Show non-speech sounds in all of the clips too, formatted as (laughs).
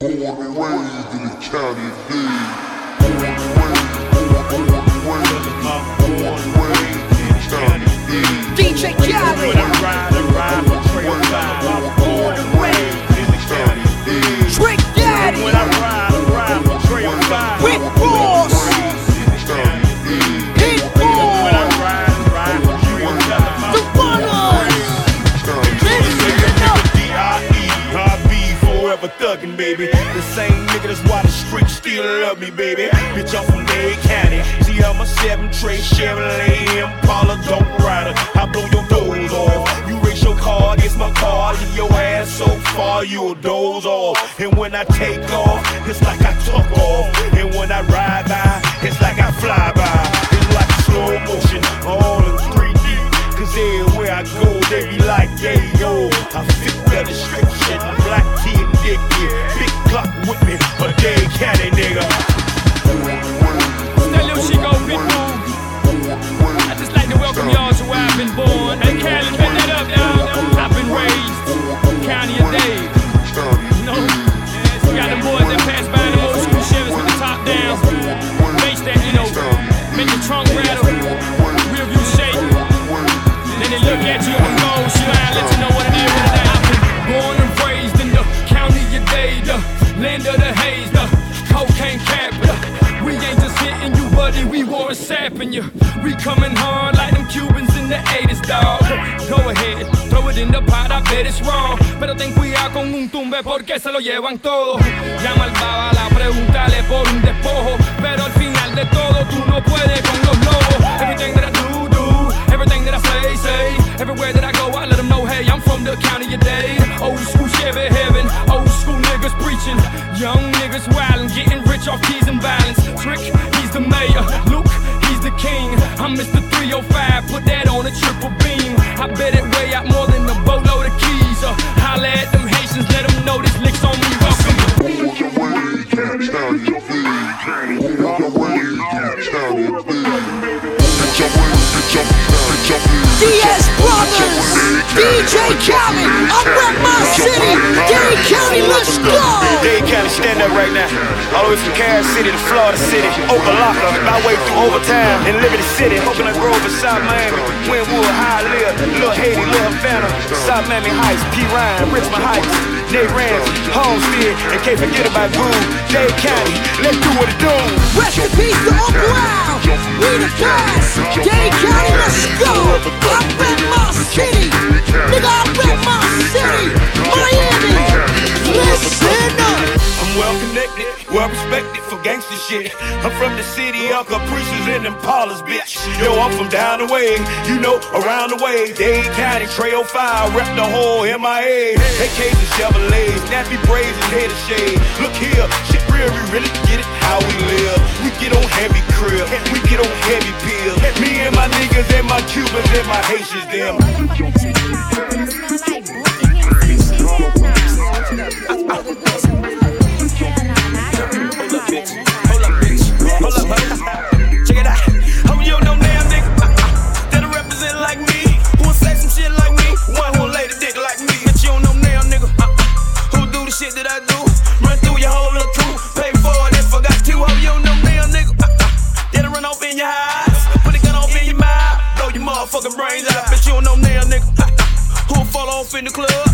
Born and raised in the county of Dade. Born and raised, born, and raised, in the county of Dade. DJ Khaled. That's why the streets still love me, baby. Bitch, I'm from Dade County. See, I'm a seven tray Chevrolet Impala dope rider. I blow your doors off. You race your car against my car, leave your ass so far you'll doze off. And when I take off, it's like I took off. And when I ride by, it's like I fly by. It's like slow motion, all in 3D. Cause everywhere I go, they be like, yeah, yo, I fit the description. Black tea and dicky, big clock with me, a Dade County nigga. Tumbe porque se lo llevan todo. Llama al bala, pregúntale por un despojo. Pero al final de todo, tú no puedes con los lobos. Everything that I do, do. Everything that I say, say. Everywhere that I go, I let them know, hey, I'm from the county of Dade. Old school Chevy heaven. Old school niggas preaching. Young niggas wildin', getting rich off keys and violence. Trick, he's the mayor. Luke, he's the king. I'm Mr. 305, put that on a triple beam. I bet it way out more than a boatload of keys. Uh, holla at them Haitians, let them know this lick's on me. Welcome. Born and raised in the county of Dade. Born and raised in the county. Get your way, get your, get your Diaz Brothers. DJ Khaled. I'm rep my city. Dade County, let's go. Dade County, stand up right now. All the way from Carol City to Florida City, Opa-locka, my way through Overtown in Liberty City, Coconut Grove in South Miami, Wynwood, High Hialeah, Little Haiti, Little Havana, South Miami Heights, Perrine, Richmond Heights, Nate Ramsey, Homestead, and can't forget about Boone, Dade County, let's do what it do. Rest in peace to Uncle Al. We the past. Dade County, let's go. I rep my city. Nigga, I rep my city. Miami. Listen up. I'm well connected, well respected gangster shit. I'm from the city of Caprices and Impalas, bitch. Yo, I'm from down the way, you know, around the way. Dade County, Trail 5, rep the whole MIA. AKs and Chevrolets, nappy braids and head of shade. Look here, shit real, we really get it how we live. We get on heavy crib, we get on heavy pills. Me and my niggas and my Cubans and my Haitians, them. Hold in the club?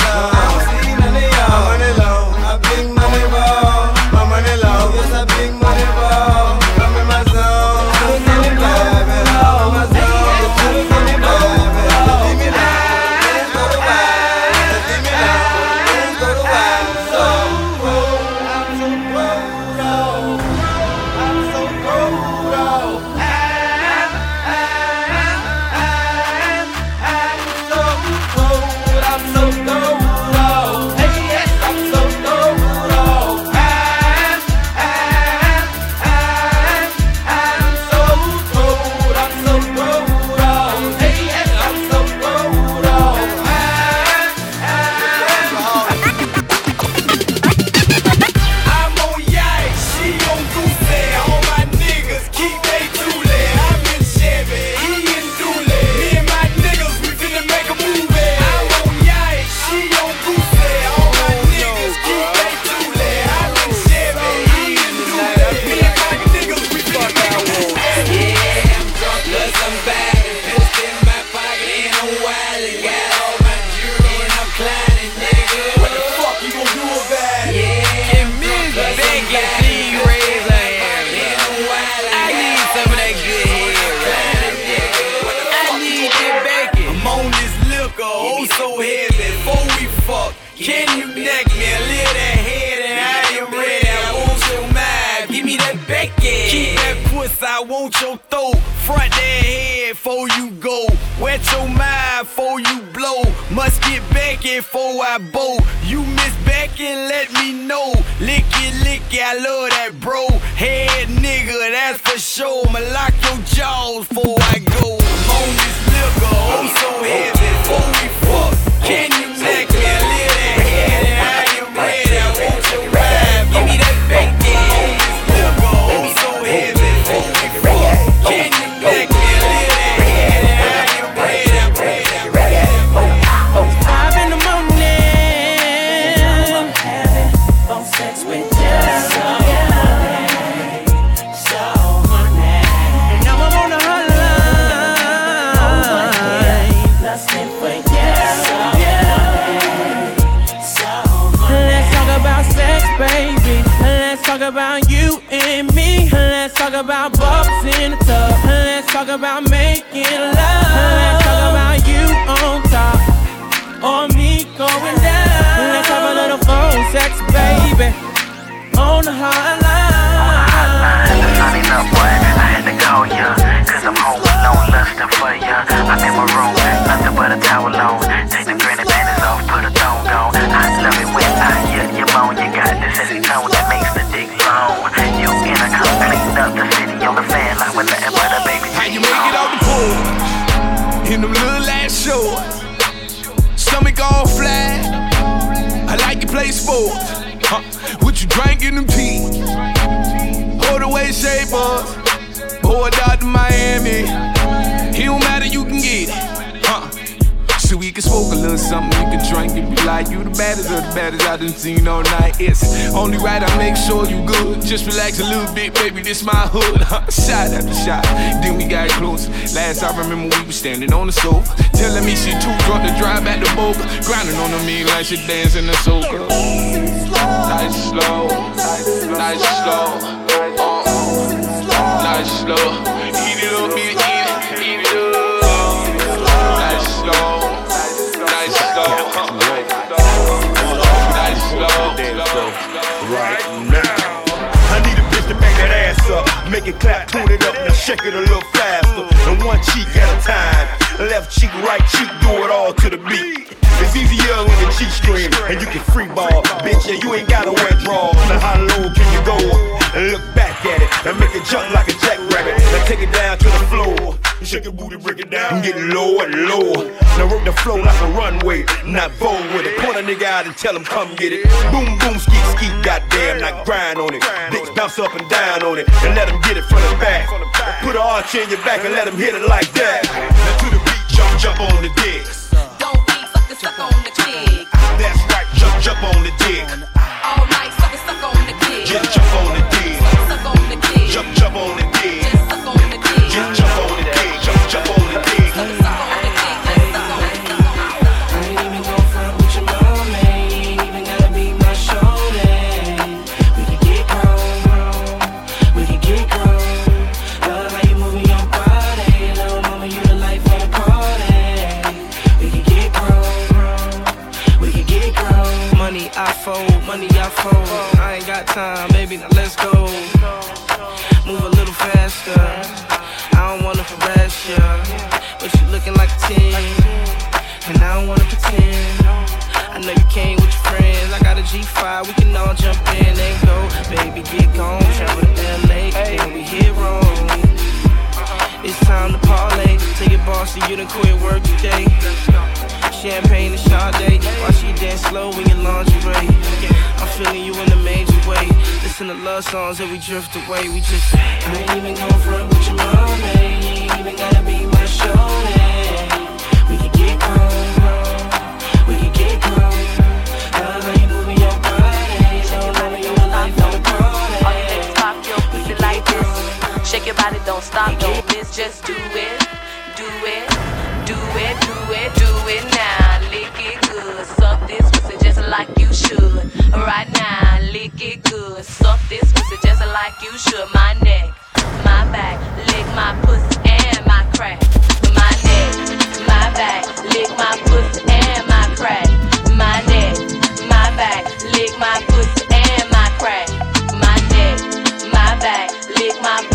love. front that head before you go. Wet your mind before you blow. Must get back it before I bow. You miss back and let me know. Lick it, lick it, I love that bro. Head nigga, that's for sure. I'ma lock your jaws before I go. I'm on this liquor, I'm so heavy. baby. Let's talk about you and me. Let's talk about bubbles in the tub. Let's talk about making love. Let's talk about you on top or me going down. Let's have a little phone sex, baby, on the hotline. Honey, look, boy, I had to call ya, cause I'm home, with no lustin' for ya. I'm in my room, nothing but a towel on. Take the What you drink in them teas? Hold away shapers. Boy, out to Miami. It don't matter, you can get it. Huh? So we can smoke a little something, you can drink and be like, you the baddest of the baddest I done seen all night. It's only right I make sure you good. Just relax a little bit, baby, this my hood. Shot after shot, then we got close. Last I remember we was standing on the sofa, telling me she too drunk to drive back to Boca. Grinding on the me like she dancing the soca. Clap, tune it up, now shake it a little faster. And one cheek at a time, left cheek, right cheek, do it all to the beat. It's easier when the cheek stream, and you can free ball, bitch. Yeah, you ain't gotta wear draws. Now how low can you go? And look back Shake your booty, break it down, and get lower and lower. Now work the flow like a runway, not bold with it. Point a nigga out and tell him come get it. Boom, boom, skeet, skeet, goddamn, not grind on it. Dicks bounce up and down on it, and let him get it from the back. Put an arch in your back and let him hit it like that. Now to the beat, jump, jump on the dick. Don't be sucker, suck on the dick. That's right, jump, jump on the dick. All night, sucker, suck on the dick. Just jump on the dick. Suck on the dick. Jump, jump on the dick. Drift away. We just good, suck this pussy just like you should. My neck, my back, lick my pussy and my crack. My neck, my back, lick my pussy and my crack. My neck, my back, lick my pussy and my crack. My neck, my back, lick my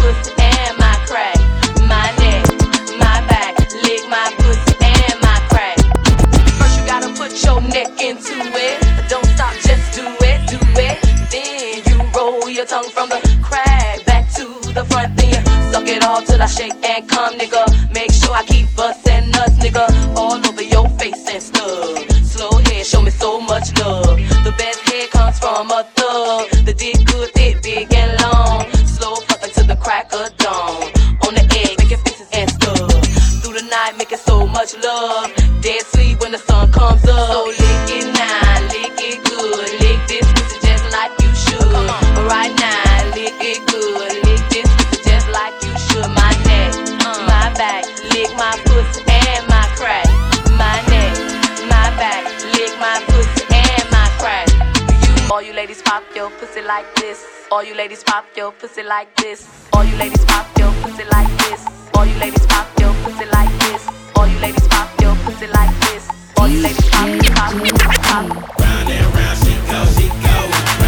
till I shake and come, nigga. You ladies pop your pussy like this. All you ladies pop your pussy like this. All you ladies pop your pussy like this. All you ladies pop your pussy like this. All you ladies pop, pop, pop. Round and round she go, she go.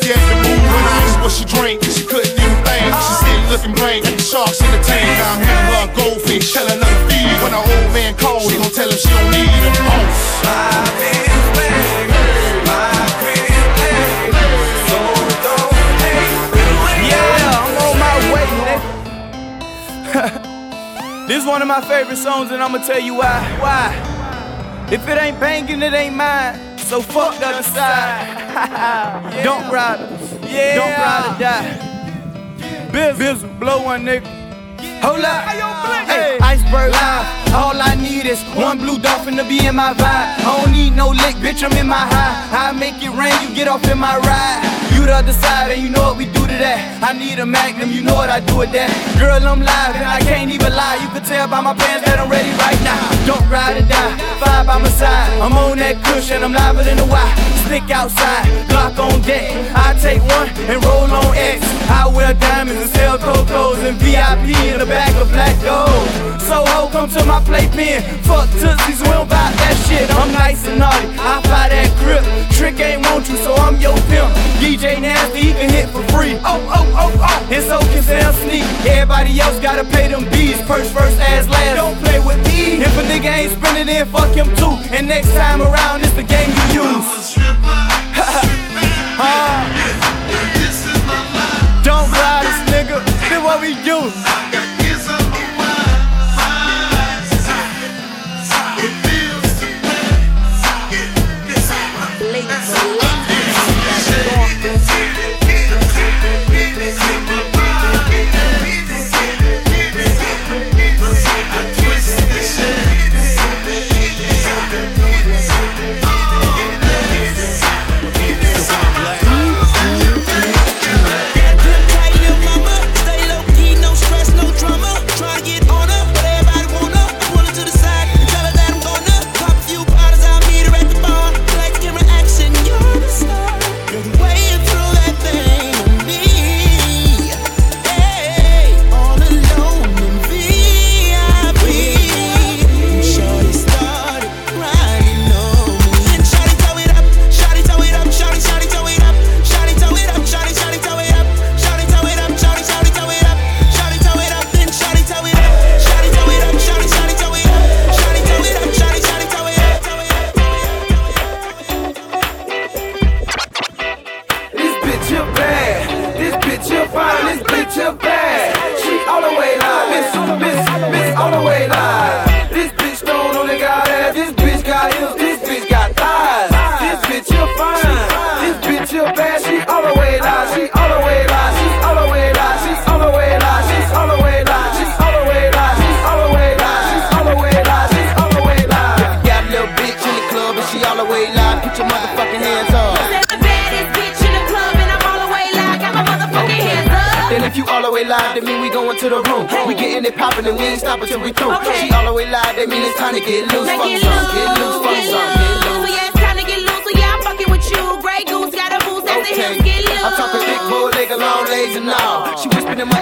Like had to move. When I asked what she drank, she couldn't even think. She looking blank, the sharks in the tank. I'm handing her a goldfish, her another feed. When her old man calls, gon' tell she don't need him. Oh. (laughs) This is one of my favorite songs, and I'ma tell you why. Why? If it ain't banging, it ain't mine. So fuck the other side. Don't ride. Yeah. Don't ride or die. Biz, Biz, blow one nigga. Hold up. Hey, iceberg live. All I need is one blue dolphin to be in my vibe. I don't need no lick, bitch, I'm in my high. I make it rain, you get off in my ride. You the other side, and you know what we do to that. I need a magnum, you know what I do with that. Girl, I'm live, and I can't even lie. You can tell by my pants that I'm ready right now. Don't ride or die, five by my side. I'm on that cushion, I'm liver than the Y. Stick outside, Glock on deck. I take one and roll on X. Wear diamonds and sell cocos and VIP in a bag of black gold. So ho, come to my playpen. Fuck tootsies, we don't buy that shit. I'm nice and naughty, I fly that grip. Trick ain't want you, so I'm your pimp. DJ Nasty, he can hit for free. Oh, oh, oh, oh. And so can Sam Sneak. Everybody else gotta pay them bees. First, first, ass, last. Don't play with me. If a nigga ain't spending it, fuck him too. And next time around, it's the game you use. (laughs) Ah. Don't what we do.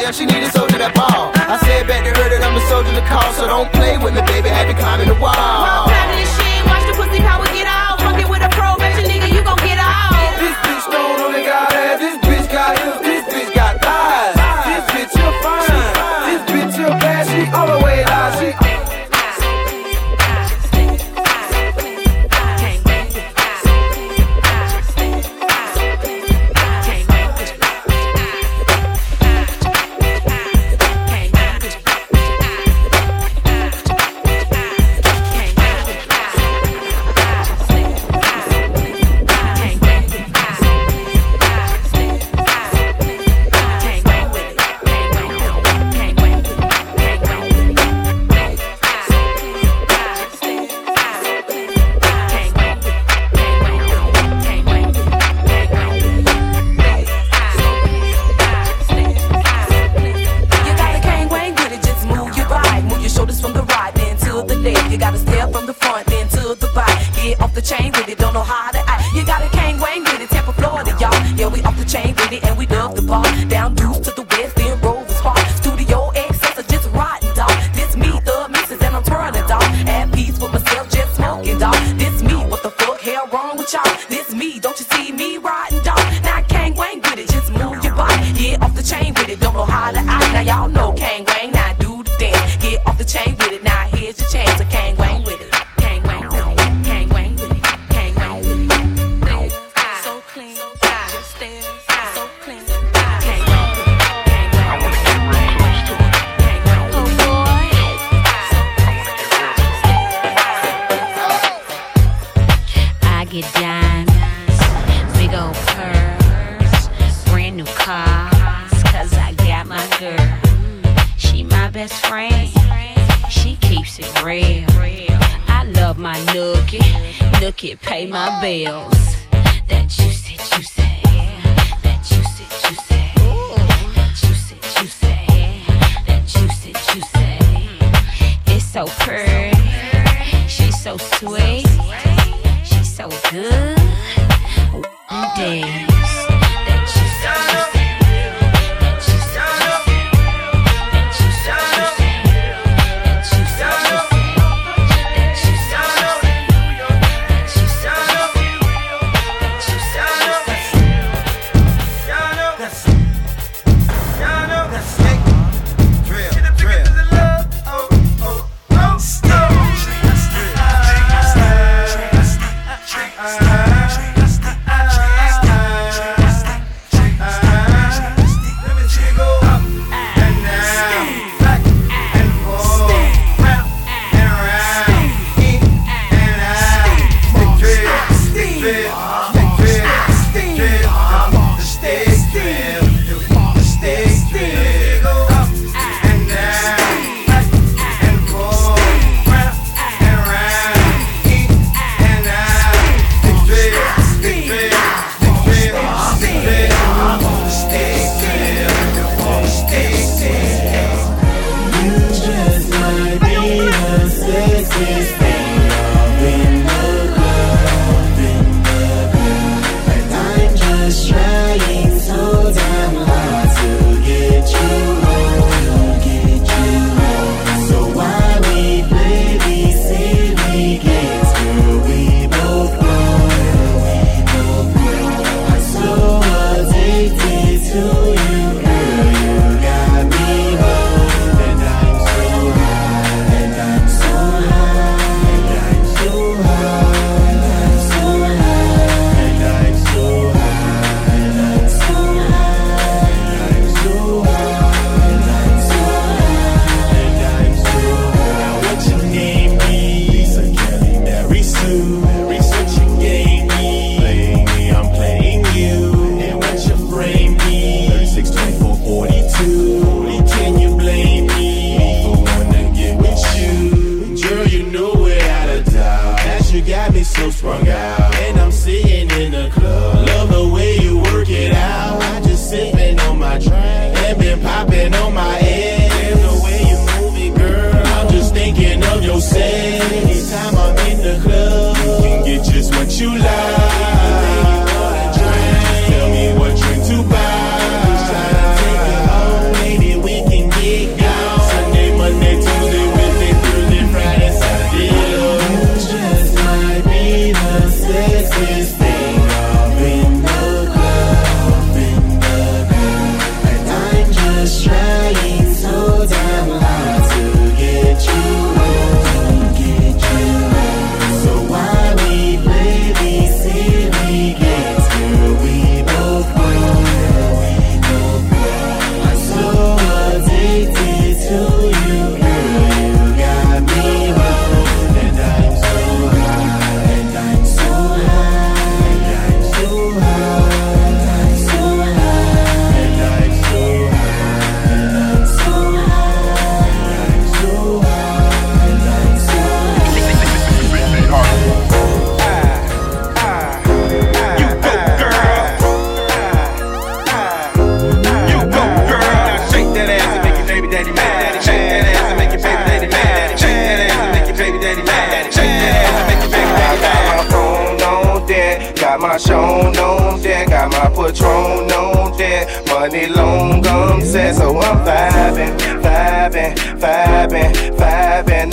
damn, she need a soldier that ball. I said back to her that I'm a soldier to call, so don't play with me, baby. I be climbing the wall. Well, this shit, watch the pussy power.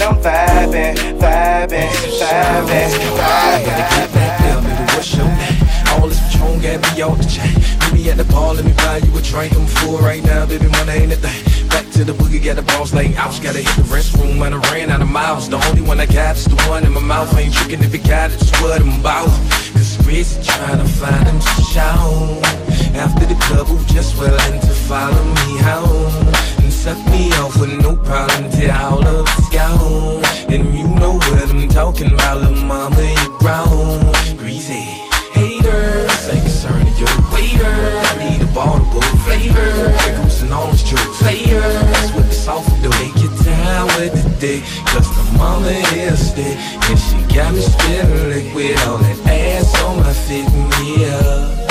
I'm vibing, vibing, vibing, vibing. All this Patron got me off the chain. Meet me at the bar, let me buy you a drink. I'm full right now, baby, money ain't a thing. Back to the boogie, got the balls laid out. Gotta hit the restroom, and I ran out of miles. The only one I got is the one in my mouth. Ain't tricking if it got it, just what I'm about. Cause Rizzy trying to find him shout. After the club, who just willing to follow me home. And suck me off with no problem till all of it's gone. And you know what I'm talking about, little mama, you grown. Greasy haters, ain't concerned of your waiter. I need a ball to bottle flavor. Cruising on the street players with the soft do Take your time with the dick, cause the mama is thick. And she got me spitting liquid on that ass on my feet. Yeah,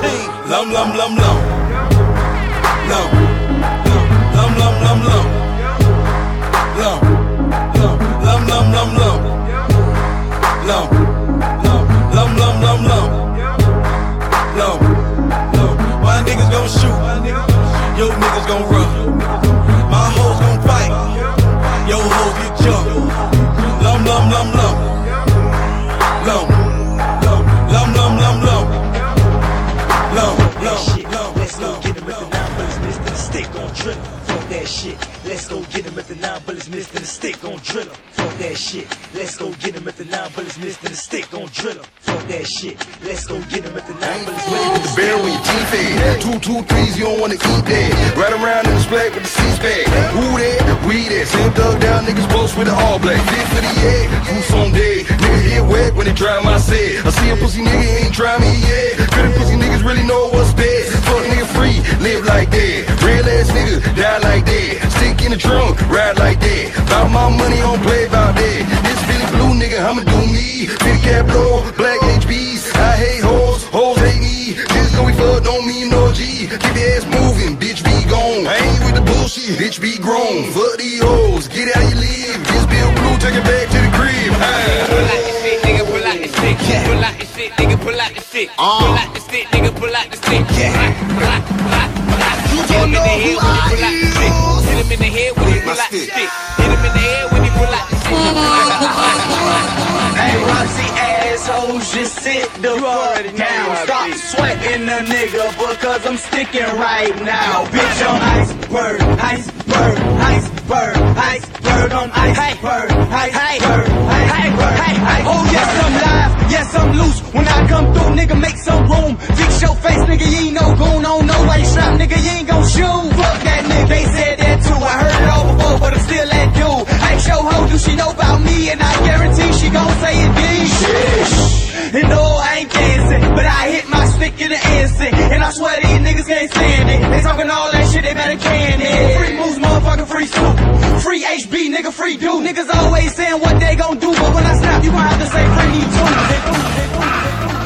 2013. Lum lum lum lum. Lum. Lum lum lum lum. Lum. Lum lum lum lum lum. Lum. Lum get him with the stick on drill him. Fuck that shit. Let's go get him with the nine bullets, Mr. The stick on drill him. Fuck that shit. Let's go get him with the nine bullets, With the barrel when your teeth fed. Two, two, threes, you don't wanna eat that. Right around in the black with the seats back. Who that? We that. Same thug down niggas close with the all black. Fit for the egg. Who's on day? Nigga get wet when they try my set. I see a pussy nigga ain't try me yet. Good pussy niggas really know what's best. Fuck nigga free, live like that. Real ass nigga, die like that. Stick in the trunk, ride like that. Bout my money, on play about that. This Billy Blue nigga, I'ma do me. Big cap blow, black HBs. I hate hoes, hoes hate me. Just go we fuck, don't mean no G. Keep your ass moving, bitch be gone. I ain't with the bullshit, bitch be grown. Fuck these hoes, get out you live. This Bill Blue, take it back to the crib. Nigga, pull out the stick. nigga, Pull out the stick, nigga, pull out the stick. nigga, Pull out the stick, nigga, pull out the stick. Hit him in the head when he pull out the stick. Hit him in the head when he pull out the stick. Hit him in the head when he pull out the stick. Hey, Roxy assholes, just sit the fuck down. Stop sweating a nigga because I'm sticking right now. Bitch, I'm iceberg, iceberg, iceberg, iceberg, I'm iceberg, iceberg, iceberg. Iceberg. Oh, yes, I'm live, yes, I'm loose. When I come through, nigga, make some room. Fix your face, nigga, you ain't no goon on no way strap, nigga, you ain't gon' shoot. Fuck that nigga, they said too. I heard it all before, but I'm still that dude. Ask your hoe, do she know about me? And I guarantee she gon' say it did. And no, I ain't dancing, but I hit my stick in the instant. And I swear these niggas can't stand it. They talking all that shit, they better can it. Free moves, motherfucker, free soup. Free HB, nigga, free dude. Niggas always saying what they gon' do, but when I snap, you gon' have to say free me too.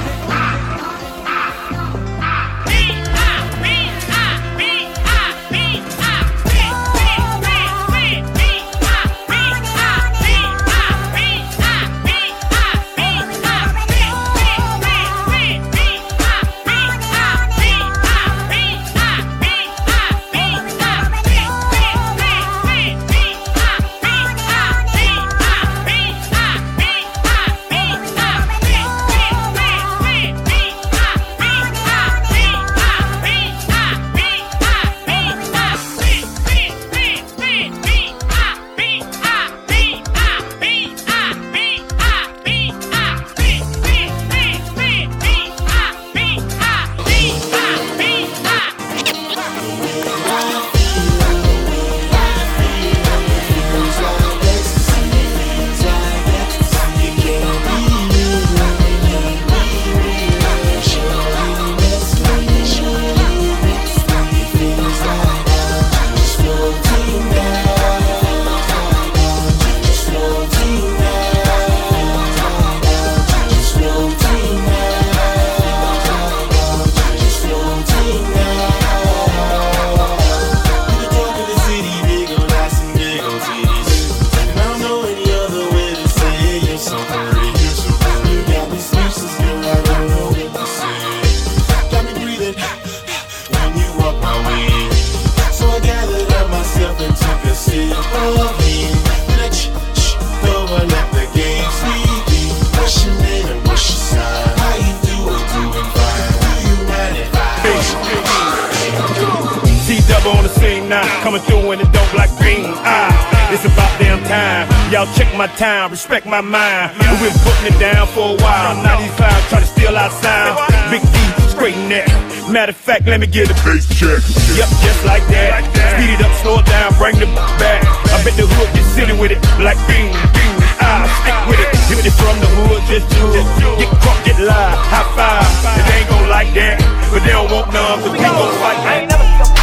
on the scene now. Coming through in the dope black green. Ah, it's about damn time. Y'all check my time, respect my mind. We've been putting it down for a while. Now these clowns try to steal our sound. Big D, straighten that. Matter of fact, let me get a bass check. Yep, just like that. Like that. Speed it up, slow it down, bring the back. I bet the hood get silly with it, like bing, bing. I stick with it. Hit it from the hood, just do it. Get crunk, get live, high five. It ain't gon' like that, but they don't want none, so we gon' fight. I ain't never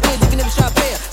good, you can never try to.